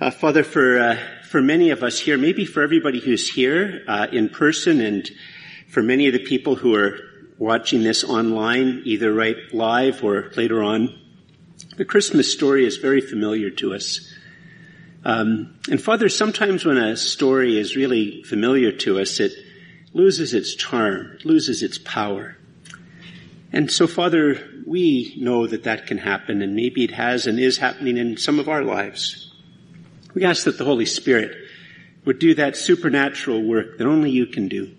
Uh, Father, for uh, for many of us here, maybe for everybody who's here uh, in person, and for many of the people who are watching this online, either right live or later on, the Christmas story is very familiar to us. Um, and Father, sometimes when a story is really familiar to us, it loses its charm, it loses its power. And so, Father, we know that that can happen, and maybe it has and is happening in some of our lives. We ask that the Holy Spirit would do that supernatural work that only you can do.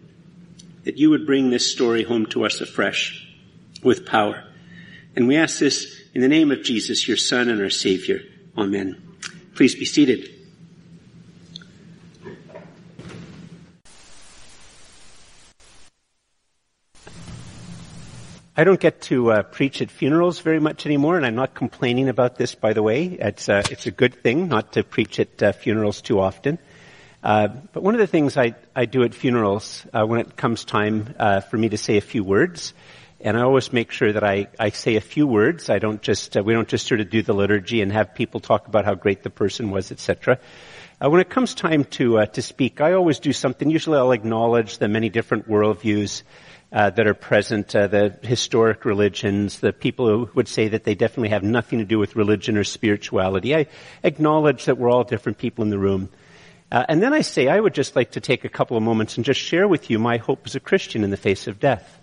That you would bring this story home to us afresh with power. And we ask this in the name of Jesus, your Son and our Savior. Amen. Please be seated. I don't get to uh, preach at funerals very much anymore, and I'm not complaining about this, by the way. It's, uh, it's a good thing not to preach at uh, funerals too often. Uh, but one of the things I, I do at funerals uh, when it comes time uh, for me to say a few words, and I always make sure that I, I say a few words. I don't just we don't just sort of do the liturgy and have people talk about how great the person was, etc. when it comes time to to speak, I always do something. Usually, I'll acknowledge the many different worldviews uh, that are present, uh, the historic religions, the people who would say that they definitely have nothing to do with religion or spirituality. I acknowledge that we're all different people in the room. Uh, and then I say I would just like to take a couple of moments and just share with you my hope as a Christian in the face of death.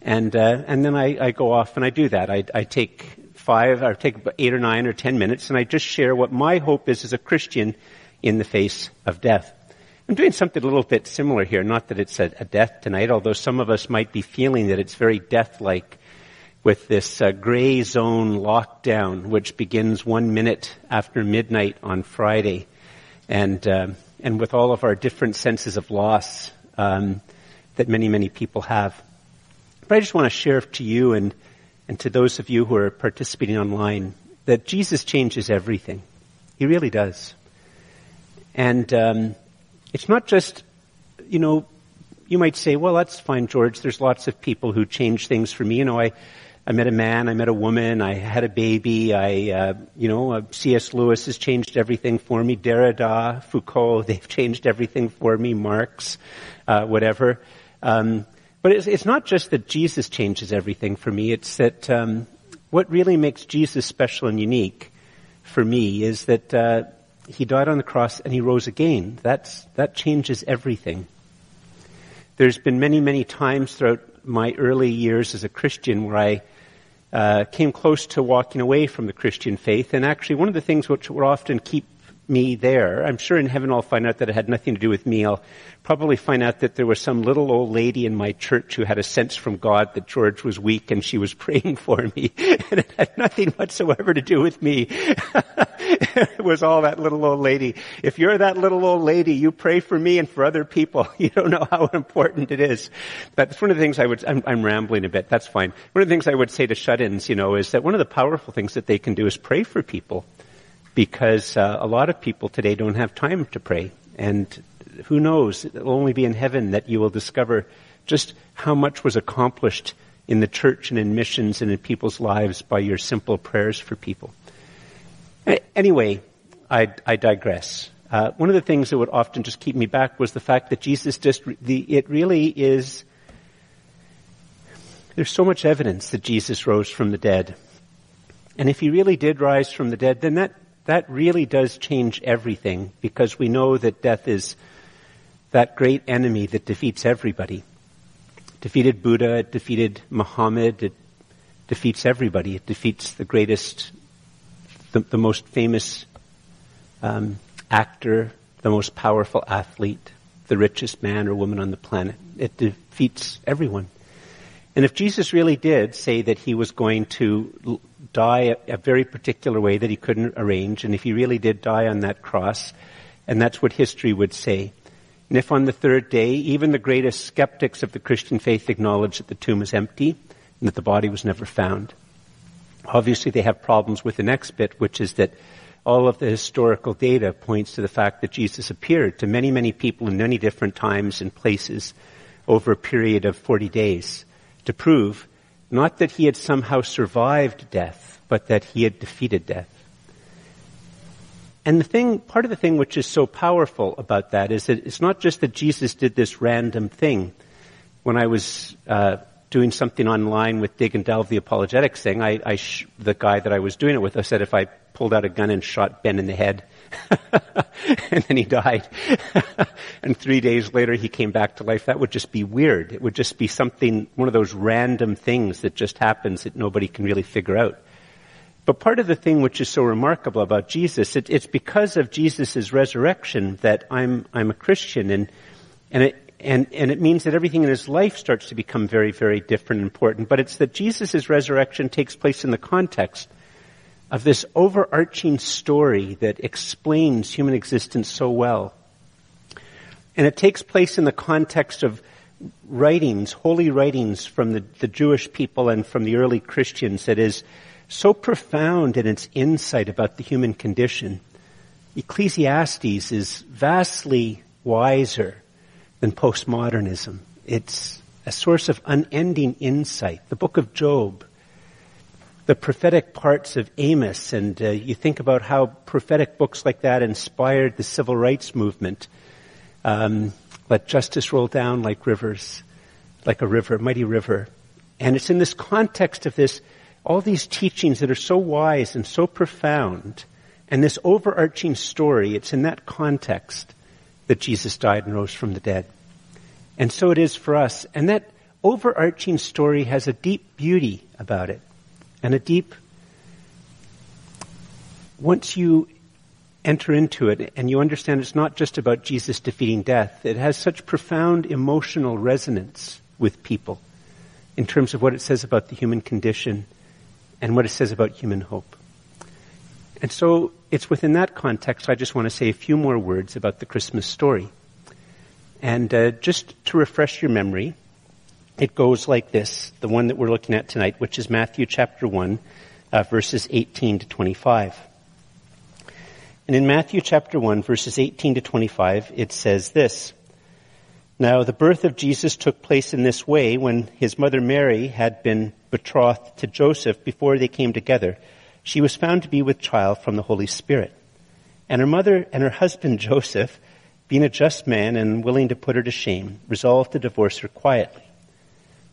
And uh, and then I, I, go off and I do that. I, I take five or take eight or nine or ten minutes and I just share what my hope is as a Christian in the face of death. I'm doing something a little bit similar here. Not that it's a, a death tonight, although some of us might be feeling that it's very death-like with this uh, gray zone lockdown, which begins one minute after midnight on Friday, and uh, and with all of our different senses of loss um, that many many people have. But I just want to share to you and and to those of you who are participating online that Jesus changes everything. He really does. And um, it's not just, you know, you might say, well, that's fine, George. There's lots of people who change things for me. You know, I, I met a man, I met a woman, I had a baby, I, uh, you know, uh, C.S. Lewis has changed everything for me, Derrida, Foucault, they've changed everything for me, Marx, uh, whatever. Um, but it's, it's, not just that Jesus changes everything for me, it's that um, what really makes Jesus special and unique for me is that uh, he died on the cross and he rose again. That's, that changes everything. There's been many, many times throughout my early years as a Christian where I uh, came close to walking away from the Christian faith. And actually, one of the things which would often keep me there. I'm sure in heaven I'll find out that it had nothing to do with me. I'll probably find out that there was some little old lady in my church who had a sense from God that George was weak and she was praying for me. And it had nothing whatsoever to do with me. it was all that little old lady. If you're that little old lady, you pray for me and for other people. You don't know how important it is. That's one of the things I would, I'm, I'm rambling a bit. That's fine. One of the things I would say to shut-ins, you know, is that one of the powerful things that they can do is pray for people because uh, a lot of people today don't have time to pray. And who knows, it'll only be in heaven that you will discover just how much was accomplished in the church and in missions and in people's lives by your simple prayers for people. Anyway, I, I digress. Uh, one of the things that would often just keep me back was the fact that Jesus just, the, it really is, there's so much evidence that Jesus rose from the dead. And if he really did rise from the dead, then that that really does change everything because we know that death is that great enemy that defeats everybody. It defeated Buddha, it defeated Muhammad, it defeats everybody. It defeats the greatest, the, the most famous um, actor, the most powerful athlete, the richest man or woman on the planet. It defeats everyone. And if Jesus really did say that he was going to die a, a, very particular way that he couldn't arrange, and if he really did die on that cross, and that's what history would say. And if on the third day, even the greatest skeptics of the Christian faith acknowledge that the tomb is empty and that the body was never found. Obviously they have problems with the next bit, which is that all of the historical data points to the fact that Jesus appeared to many, many people in many different times and places over a period of 40 days to prove not that he had somehow survived death, but that he had defeated death. And the thing, part of the thing which is so powerful about that is that it's not just that Jesus did this random thing. When I was uh, doing something online with Dig and Delve, the apologetics thing, I, I sh- the guy that I was doing it with, I said if I pulled out a gun and shot Ben in the head, and then he died, and three days later he came back to life, that would just be weird. It would just be something, one of those random things that just happens that nobody can really figure out. But part of the thing which is so remarkable about Jesus, it, it's because of Jesus' resurrection that I'm, I'm a Christian and, and it, and, and it means that everything in his life starts to become very, very different and important. But it's that Jesus' resurrection takes place in the context of this overarching story that explains human existence so well. And it takes place in the context of writings, holy writings from the, the Jewish people and from the early Christians that is so profound in its insight about the human condition. Ecclesiastes is vastly wiser than postmodernism. It's a source of unending insight. The book of Job, the prophetic parts of Amos, and uh, you think about how prophetic books like that inspired the civil rights movement. Um, let justice roll down like rivers, like a river, mighty river. And it's in this context of this all these teachings that are so wise and so profound, and this overarching story, it's in that context that Jesus died and rose from the dead. And so it is for us. And that overarching story has a deep beauty about it. And a deep, once you enter into it and you understand it's not just about Jesus defeating death, it has such profound emotional resonance with people in terms of what it says about the human condition and what it says about human hope. And so it's within that context I just want to say a few more words about the Christmas story. And uh, just to refresh your memory, it goes like this, the one that we're looking at tonight, which is Matthew chapter 1, uh, verses 18 to 25. And in Matthew chapter 1, verses 18 to 25, it says this, Now the birth of Jesus took place in this way when his mother Mary had been betrothed to Joseph before they came together, she was found to be with child from the Holy Spirit. And her mother and her husband Joseph, being a just man and willing to put her to shame, resolved to divorce her quietly.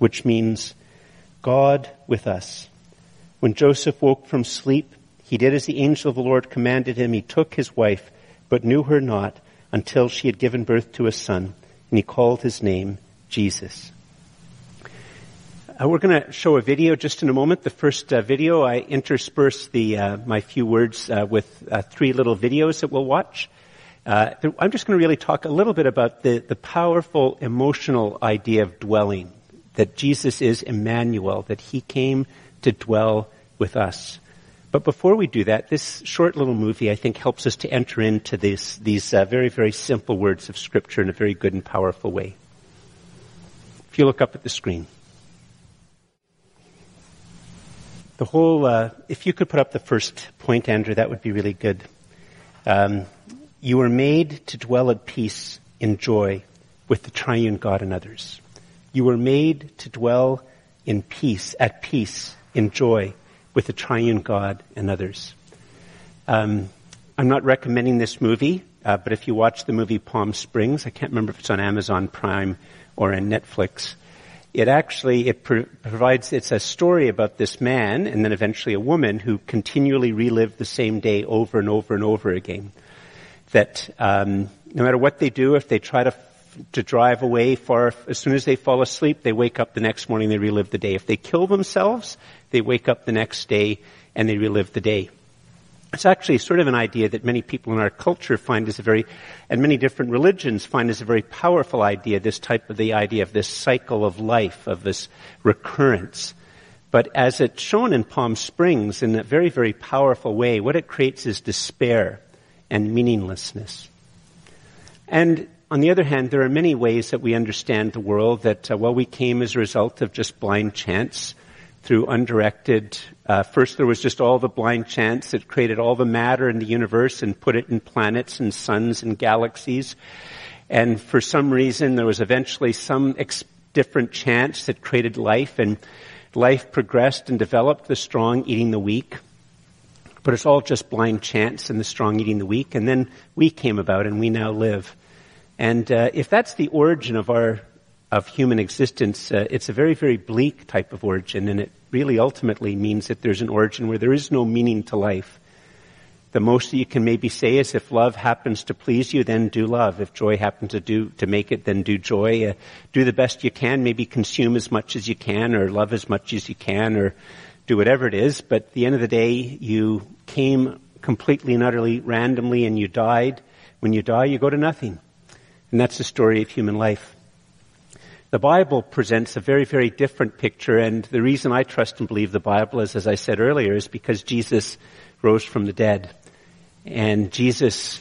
which means God with us. When Joseph woke from sleep, he did as the angel of the Lord commanded him. He took his wife, but knew her not until she had given birth to a son, and he called his name Jesus. Uh, we're going to show a video just in a moment. The first uh, video, I intersperse the uh, my few words uh, with uh, three little videos that we'll watch. Uh, I'm just going to really talk a little bit about the, the powerful emotional idea of dwelling, that Jesus is Emmanuel, that he came to dwell with us. But before we do that, this short little movie, I think, helps us to enter into this, these very, very simple words of Scripture in a very good and powerful way. If you look up at the screen. the whole, uh, if you could put up the first point, Andrew, that would be really good. Um, you were made to dwell at peace in joy with the triune God and others. You were made to dwell in peace, at peace, in joy with the triune God and others. Um, I'm not recommending this movie, uh, but if you watch the movie Palm Springs, I can't remember if it's on Amazon Prime or on Netflix, it actually it pro- provides it's a story about this man and then eventually a woman who continually relive the same day over and over and over again. That um, no matter what they do, if they try to to drive away far, as soon as they fall asleep, they wake up the next morning, they relive the day. If they kill themselves, they wake up the next day and they relive the day. It's actually sort of an idea that many people in our culture find as a very, and many different religions find as a very powerful idea, this type of the idea of this cycle of life, of this recurrence. But as it's shown in Palm Springs in a very, very powerful way, what it creates is despair and meaninglessness. And on the other hand, there are many ways that we understand the world that, uh, well, we came as a result of just blind chance through undirected, uh, first there was just all the blind chance that created all the matter in the universe and put it in planets and suns and galaxies. And for some reason, there was eventually some ex- different chance that created life and life progressed and developed the strong eating the weak. But it's all just blind chance and the strong eating the weak. And then we came about and we now live. And uh, if that's the origin of our of human existence, uh, it's a very, very bleak type of origin, and it really ultimately means that there's an origin where there is no meaning to life. The most that you can maybe say is if love happens to please you, then do love. If joy happens to do, to make it, then do joy. Uh, do the best you can, maybe consume as much as you can, or love as much as you can, or do whatever it is, but at the end of the day, you came completely and utterly randomly and you died. When you die, you go to nothing. And that's the story of human life. The Bible presents a very, very different picture, and the reason I trust and believe the Bible is, as I said earlier, is because Jesus rose from the dead. And Jesus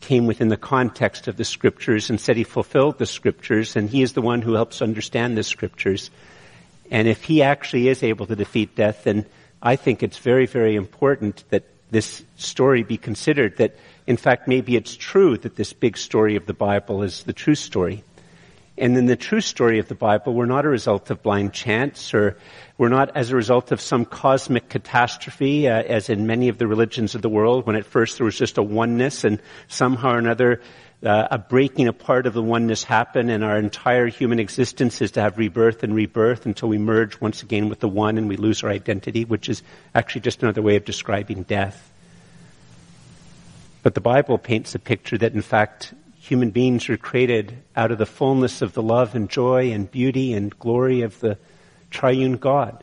came within the context of the scriptures and said he fulfilled the scriptures, and he is the one who helps understand the scriptures. And if he actually is able to defeat death, then I think it's very, very important that this story be considered that, in fact, maybe it's true that this big story of the Bible is the true story. And then the true story of the Bible, we're not a result of blind chance or we're not as a result of some cosmic catastrophe, uh, as in many of the religions of the world, when at first there was just a oneness and somehow or another uh, a breaking apart of the oneness happened and our entire human existence is to have rebirth and rebirth until we merge once again with the one and we lose our identity, which is actually just another way of describing death. But the Bible paints a picture that in fact human beings were created out of the fullness of the love and joy and beauty and glory of the triune God.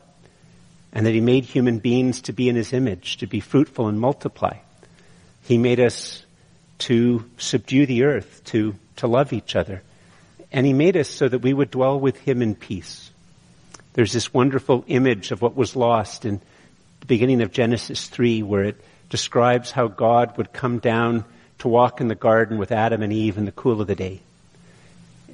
And that He made human beings to be in His image, to be fruitful and multiply. He made us to subdue the earth, to, to love each other. And He made us so that we would dwell with Him in peace. There's this wonderful image of what was lost in the beginning of Genesis 3 where it describes how God would come down to walk in the garden with Adam and Eve in the cool of the day.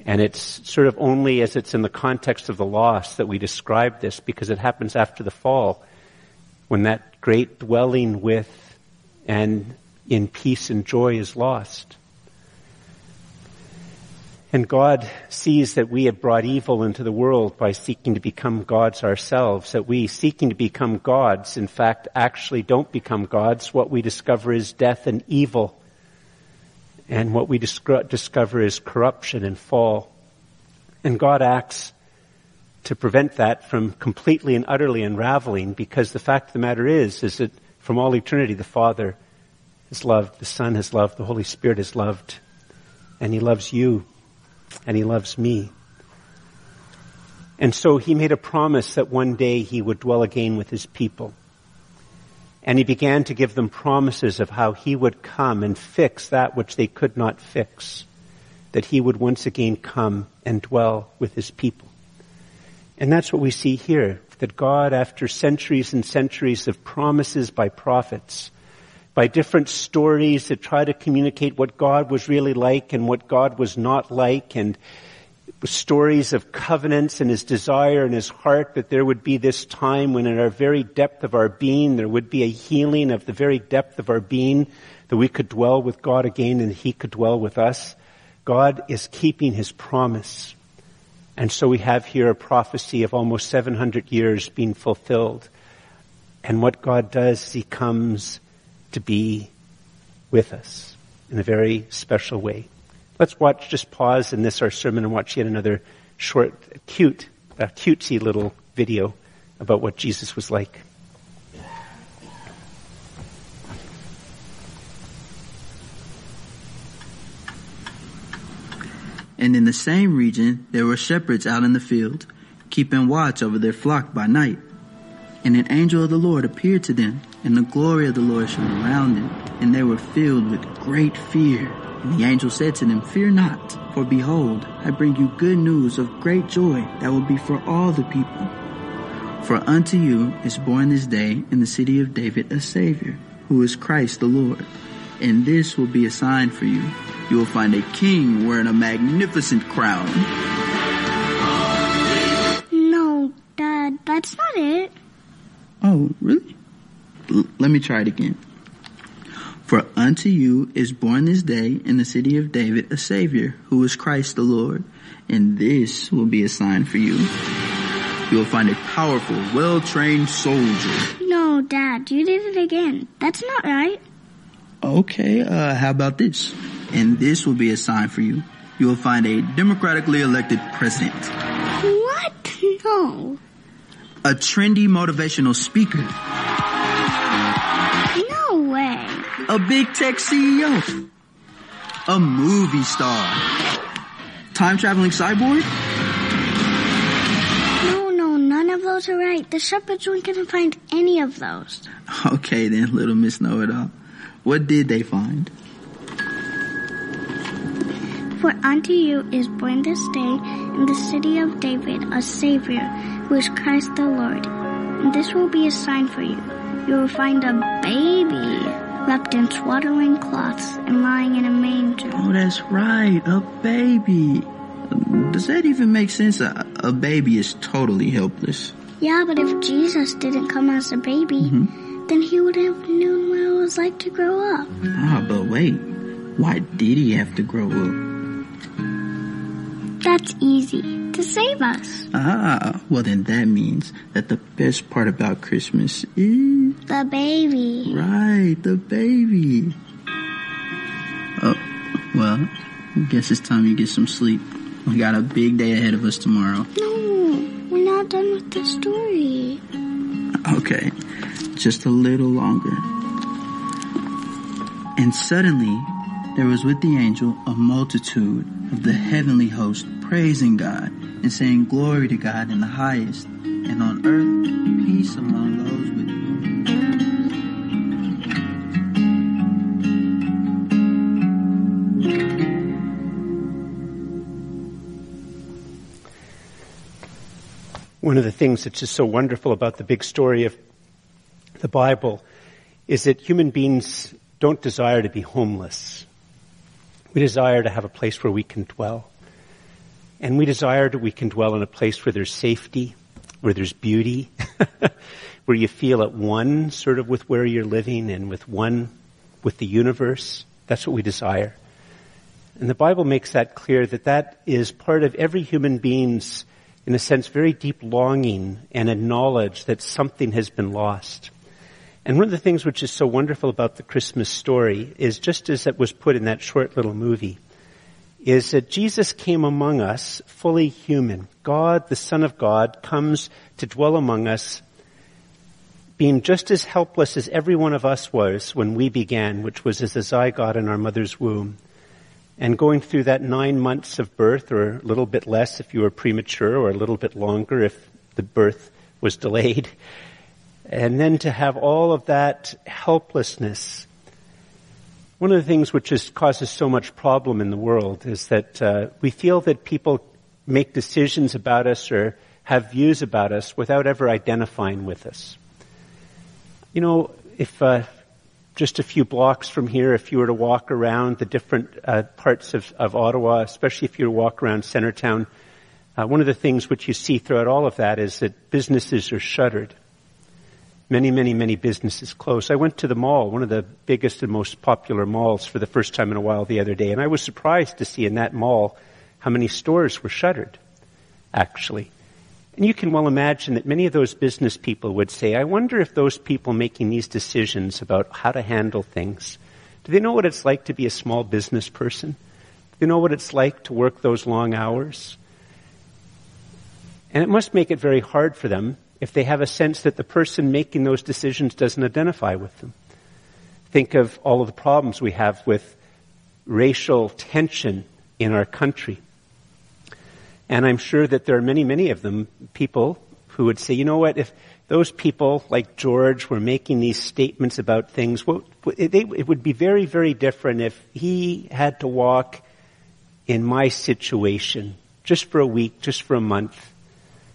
And it's sort of only as it's in the context of the loss that we describe this because it happens after the fall when that great dwelling with and in peace and joy is lost. And God sees that we have brought evil into the world by seeking to become gods ourselves, that we seeking to become gods, in fact, actually don't become gods. What we discover is death and evil and what we discover is corruption and fall. And God acts to prevent that from completely and utterly unraveling because the fact of the matter is, is that from all eternity the Father has loved, the Son has loved, the Holy Spirit has loved, and He loves you, and He loves me. And so He made a promise that one day He would dwell again with His people. And he began to give them promises of how he would come and fix that which they could not fix. That he would once again come and dwell with his people. And that's what we see here. That God, after centuries and centuries of promises by prophets, by different stories that try to communicate what God was really like and what God was not like and stories of covenants and his desire in his heart that there would be this time when in our very depth of our being there would be a healing of the very depth of our being that we could dwell with God again and he could dwell with us. God is keeping his promise. And so we have here a prophecy of almost 700 years being fulfilled. And what God does he comes to be with us in a very special way. Let's watch, just pause in this, our sermon, and watch yet another short, cute, uh, cutesy little video about what Jesus was like. And in the same region, there were shepherds out in the field, keeping watch over their flock by night. And an angel of the Lord appeared to them, and the glory of the Lord shone around them, and they were filled with great fear. And the angel said to them, Fear not, for behold, I bring you good news of great joy that will be for all the people. For unto you is born this day in the city of David a Savior, who is Christ the Lord. and this will be a sign for you. You will find a king wearing a magnificent crown. No, Dad, that's not it. Oh, really? L- let me try it again. For unto you is born this day in the city of David a Savior, who is Christ the Lord. And this will be a sign for you. You will find a powerful, well-trained soldier. No, Dad, you did it again. That's not right. Okay, uh, how about this? And this will be a sign for you. You will find a democratically elected president. What? No. A trendy motivational speaker. No way. A big tech CEO. A movie star. Time traveling cyborg? No, no, none of those are right. The shepherds weren't to find any of those. Okay then, little Miss Know-It-All. What did they find? For unto you is born this day in the city of David a Savior, who is Christ the Lord. And this will be a sign for you. You will find a baby wrapped in swaddling cloths and lying in a manger. Oh, that's right, a baby. Does that even make sense? A, a baby is totally helpless. Yeah, but if Jesus didn't come as a baby, then he would have known what it was like to grow up. Ah, but wait. Why did he have to grow up? That's easy. To save us. Ah, well then that means that the best part about Christmas is... The baby. Right, the baby. Oh, well, I guess it's time you get some sleep. We got a big day ahead of us tomorrow. No, we're not done with the story. Okay, just a little longer. And suddenly, there was with the angel a multitude of the heavenly host praising God and saying glory to God in the highest, and on earth peace among those with. One of the things that's just so wonderful about the big story of the Bible is that human beings don't desire to be homeless. We desire to have a place where we can dwell. And we desire that we can dwell in a place where there's safety, where there's beauty, where you feel at one sort of with where you're living and with one with the universe. That's what we desire. And the Bible makes that clear that that is part of every human being's, in a sense, very deep longing and a knowledge that something has been lost. And one of the things which is so wonderful about the Christmas story is just as it was put in that short little movie, is that Jesus came among us fully human. God, the Son of God, comes to dwell among us being just as helpless as every one of us was when we began, which was as a zygote in our mother's womb. And going through that nine months of birth, or a little bit less if you were premature, or a little bit longer if the birth was delayed. And then to have all of that helplessness. One of the things which causes so much problem in the world is that uh, we feel that people make decisions about us or have views about us without ever identifying with us. You know, if uh, just a few blocks from here, if you were to walk around the different uh, parts of, of, Ottawa, especially if you were to walk around Centretown, uh, one of the things which you see throughout all of that is that businesses are shuttered. Many, many, many businesses closed. I went to the mall, one of the biggest and most popular malls for the first time in a while the other day, and I was surprised to see in that mall how many stores were shuttered, actually. And you can well imagine that many of those business people would say, I wonder if those people making these decisions about how to handle things, do they know what it's like to be a small business person? Do they know what it's like to work those long hours? And it must make it very hard for them if they have a sense that the person making those decisions doesn't identify with them. Think of all of the problems we have with racial tension in our country. And I'm sure that there are many, many of them, people who would say, you know what, if those people like George were making these statements about things, it would be very, very different if he had to walk in my situation just for a week, just for a month,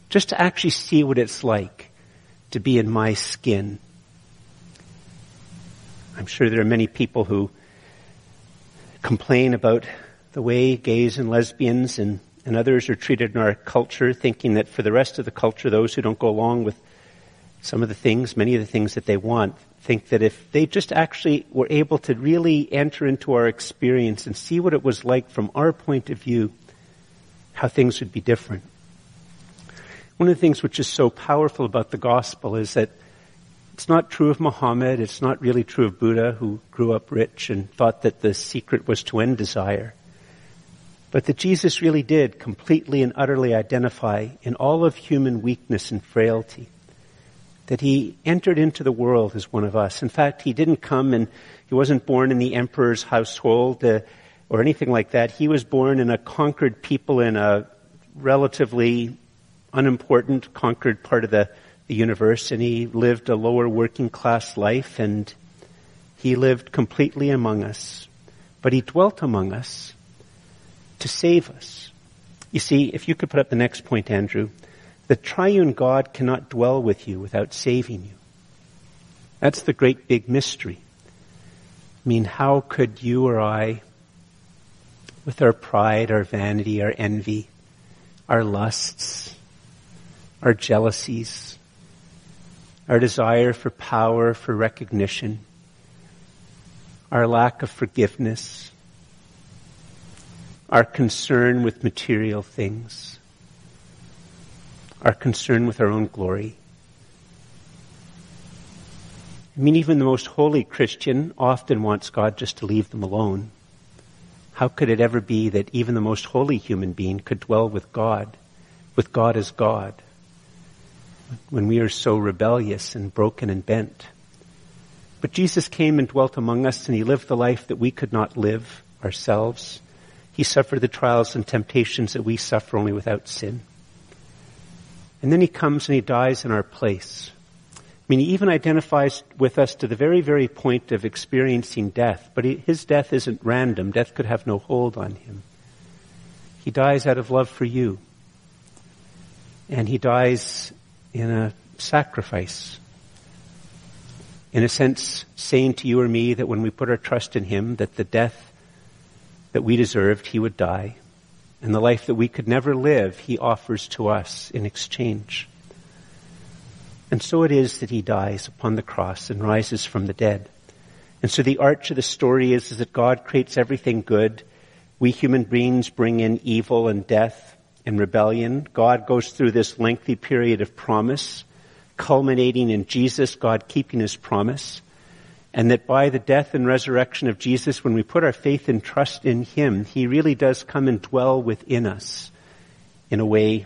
just to actually see what it's like to be in my skin. I'm sure there are many people who complain about the way gays and lesbians and, and others are treated in our culture, thinking that for the rest of the culture, those who don't go along with some of the things, many of the things that they want, think that if they just actually were able to really enter into our experience and see what it was like from our point of view, how things would be different. One of the things which is so powerful about the gospel is that it's not true of Muhammad, it's not really true of Buddha, who grew up rich and thought that the secret was to end desire. But that Jesus really did completely and utterly identify in all of human weakness and frailty that he entered into the world as one of us. In fact, he didn't come and he wasn't born in the emperor's household uh, or anything like that. He was born in a conquered people in a relatively unimportant conquered part of the, the universe and he lived a lower working class life and he lived completely among us. But he dwelt among us to save us. You see, if you could put up the next point, Andrew, the triune God cannot dwell with you without saving you. That's the great big mystery. I mean, how could you or I, with our pride, our vanity, our envy, our lusts, our jealousies, our desire for power, for recognition, our lack of forgiveness, our concern with material things, our concern with our own glory. I mean, even the most holy Christian often wants God just to leave them alone. How could it ever be that even the most holy human being could dwell with God, with God as God, when we are so rebellious and broken and bent? But Jesus came and dwelt among us and he lived the life that we could not live ourselves. He suffered the trials and temptations that we suffer only without sin. And then he comes and he dies in our place. I mean, he even identifies with us to the very, very point of experiencing death, but he, his death isn't random. Death could have no hold on him. He dies out of love for you. And he dies in a sacrifice. In a sense, saying to you or me that when we put our trust in him, that the death that we deserved, he would die and the life that we could never live, he offers to us in exchange. And so it is that he dies upon the cross and rises from the dead. And so the arch of the story is, is that God creates everything good. We human beings bring in evil and death and rebellion. God goes through this lengthy period of promise, culminating in Jesus, God keeping his promise and that by the death and resurrection of Jesus, when we put our faith and trust in Him, He really does come and dwell within us in a way.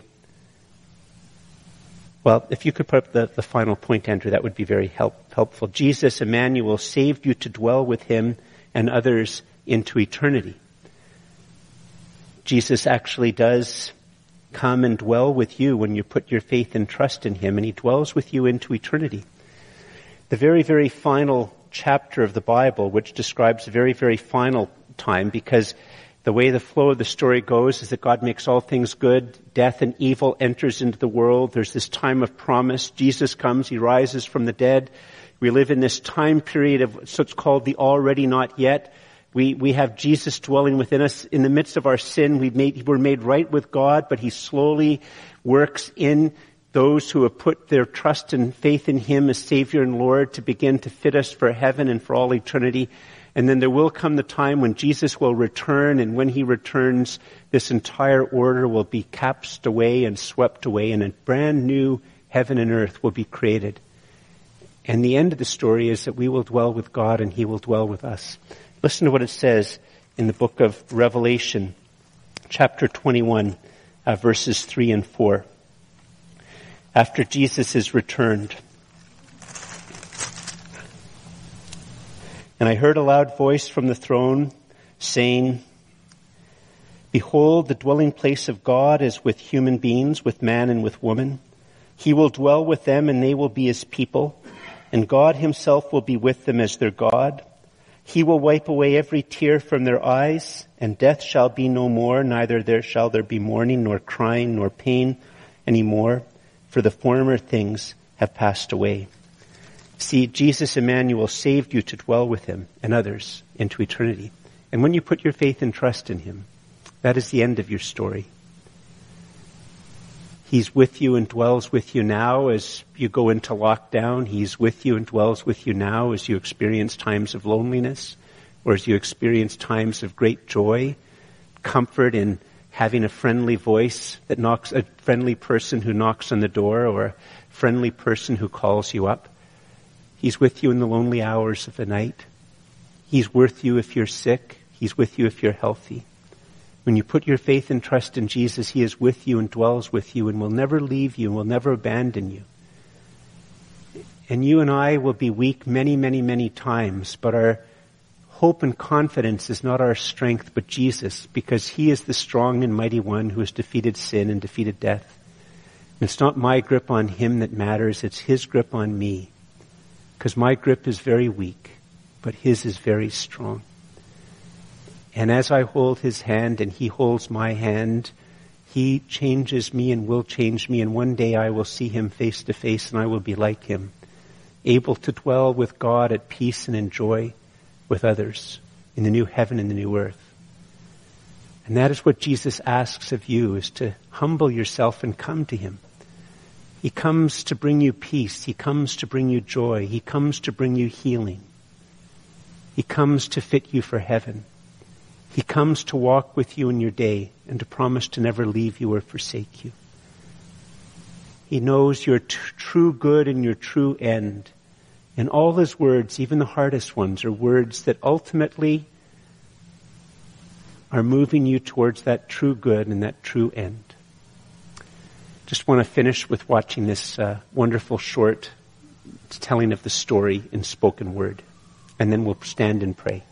Well, if you could put up the, the final point, Andrew, that would be very help, helpful. Jesus, Emmanuel, saved you to dwell with Him and others into eternity. Jesus actually does come and dwell with you when you put your faith and trust in Him, and He dwells with you into eternity. The very, very final chapter of the Bible which describes the very, very final time because the way the flow of the story goes is that God makes all things good. Death and evil enters into the world. There's this time of promise. Jesus comes. He rises from the dead. We live in this time period of what's called the already not yet. We, we have Jesus dwelling within us in the midst of our sin. We made, we're made right with God, but He slowly works in those who have put their trust and faith in Him as Savior and Lord to begin to fit us for heaven and for all eternity. And then there will come the time when Jesus will return, and when He returns, this entire order will be capsed away and swept away, and a brand new heaven and earth will be created. And the end of the story is that we will dwell with God and He will dwell with us. Listen to what it says in the book of Revelation, chapter 21, uh, verses 3 and 4 after Jesus is returned. And I heard a loud voice from the throne saying, Behold, the dwelling place of God is with human beings, with man and with woman. He will dwell with them and they will be his people, and God himself will be with them as their God. He will wipe away every tear from their eyes, and death shall be no more, neither there shall there be mourning, nor crying, nor pain any more for the former things have passed away. See, Jesus Emmanuel saved you to dwell with him and others into eternity. And when you put your faith and trust in Him, that is the end of your story. He's with you and dwells with you now as you go into lockdown. He's with you and dwells with you now as you experience times of loneliness or as you experience times of great joy, comfort in having a friendly voice that knocks, a friendly person who knocks on the door or a friendly person who calls you up. He's with you in the lonely hours of the night. He's with you if you're sick. He's with you if you're healthy. When you put your faith and trust in Jesus, He is with you and dwells with you and will never leave you and will never abandon you. And you and I will be weak many, many, many times, but our hope and confidence is not our strength, but Jesus, because He is the strong and mighty one who has defeated sin and defeated death. And it's not my grip on Him that matters, it's His grip on me. Because my grip is very weak, but His is very strong. And as I hold His hand and He holds my hand, He changes me and will change me, and one day I will see Him face to face and I will be like Him, able to dwell with God at peace and in joy with others in the new heaven and the new earth. And that is what Jesus asks of you is to humble yourself and come to Him. He comes to bring you peace. He comes to bring you joy. He comes to bring you healing. He comes to fit you for heaven. He comes to walk with you in your day and to promise to never leave you or forsake you. He knows your t- true good and your true end. And all his words, even the hardest ones, are words that ultimately are moving you towards that true good and that true end. Just want to finish with watching this uh, wonderful short telling of the story in spoken word. And then we'll stand and pray.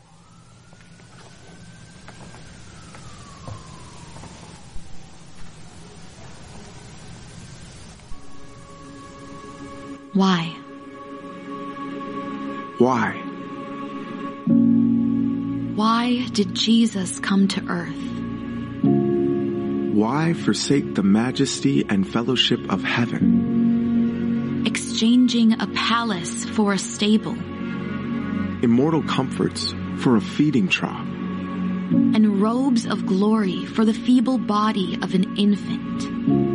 Why? Why? Why did Jesus come to earth? Why forsake the majesty and fellowship of heaven? Exchanging a palace for a stable. Immortal comforts for a feeding trough. And robes of glory for the feeble body of an infant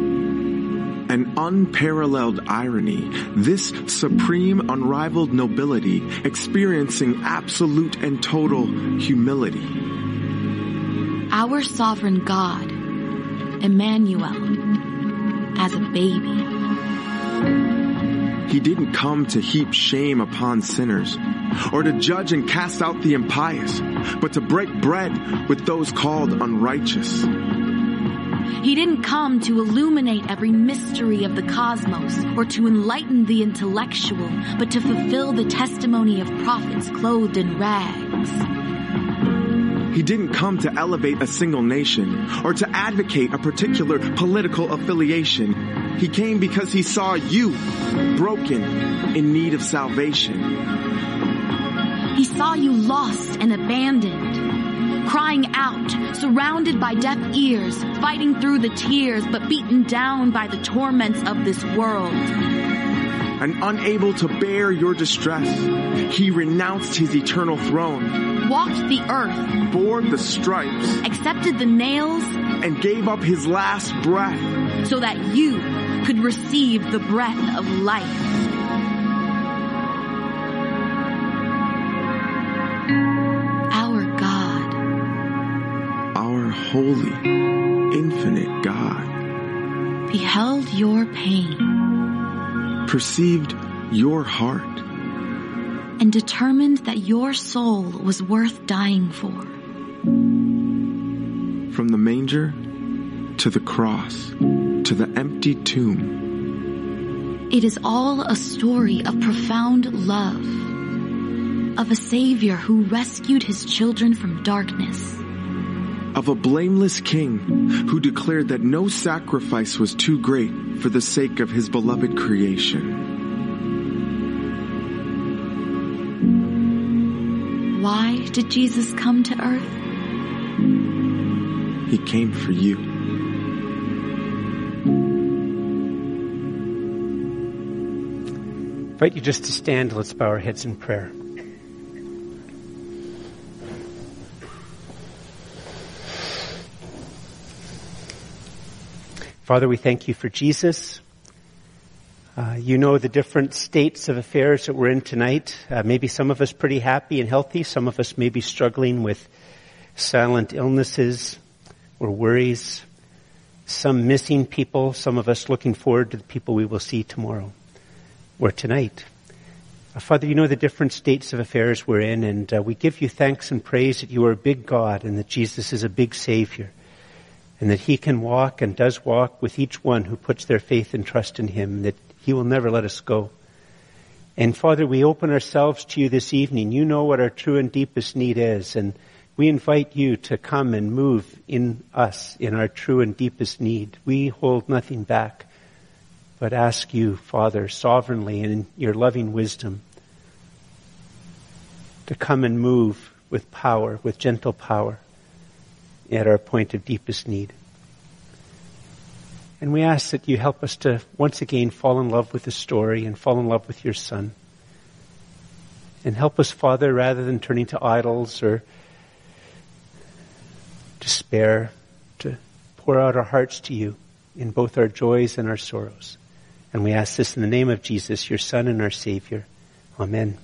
an unparalleled irony, this supreme unrivaled nobility experiencing absolute and total humility. Our sovereign God, Emmanuel, as a baby. He didn't come to heap shame upon sinners or to judge and cast out the impious, but to break bread with those called unrighteous. He didn't come to illuminate every mystery of the cosmos or to enlighten the intellectual, but to fulfill the testimony of prophets clothed in rags. He didn't come to elevate a single nation or to advocate a particular political affiliation. He came because he saw you broken in need of salvation. He saw you lost and abandoned crying out, surrounded by deaf ears, fighting through the tears, but beaten down by the torments of this world. And unable to bear your distress, he renounced his eternal throne, walked the earth, bore the stripes, accepted the nails, and gave up his last breath, so that you could receive the breath of life. Holy, infinite God. Beheld your pain. Perceived your heart. And determined that your soul was worth dying for. From the manger to the cross to the empty tomb. It is all a story of profound love, of a Savior who rescued his children from darkness of a blameless king who declared that no sacrifice was too great for the sake of his beloved creation. Why did Jesus come to earth? He came for you. I invite you just to stand. Let's bow our heads in prayer. Father, we thank you for Jesus. Uh, you know the different states of affairs that we're in tonight. Uh, maybe some of us pretty happy and healthy. Some of us may be struggling with silent illnesses or worries. Some missing people. Some of us looking forward to the people we will see tomorrow or tonight. Uh, Father, you know the different states of affairs we're in, and uh, we give you thanks and praise that you are a big God and that Jesus is a big Savior, and that He can walk and does walk with each one who puts their faith and trust in Him, that He will never let us go. And Father, we open ourselves to you this evening. You know what our true and deepest need is, and we invite you to come and move in us in our true and deepest need. We hold nothing back but ask you, Father, sovereignly in your loving wisdom, to come and move with power, with gentle power, at our point of deepest need. And we ask that you help us to once again fall in love with the story and fall in love with your Son. And help us, Father, rather than turning to idols or despair, to pour out our hearts to you in both our joys and our sorrows. And we ask this in the name of Jesus, your Son and our Savior. Amen.